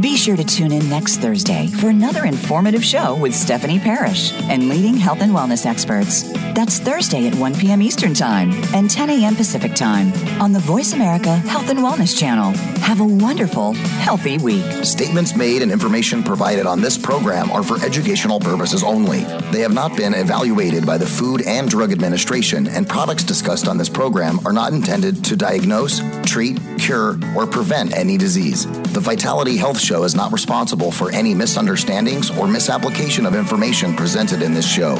Be sure to tune in next Thursday for another informative show with Stephanie Parrish and leading health and wellness experts. That's Thursday at 1 p.m. Eastern Time and 10 a.m. Pacific Time on the Voice America Health and Wellness Channel. Have a wonderful, healthy week. Statements made and information provided on this program are for educational purposes only. They have not been evaluated by the Food and Drug Administration, and products discussed on this program are not intended to diagnose, treat, cure, or prevent any disease. The Vitality Health Show is not responsible for any misunderstandings or misapplication of information presented in this show.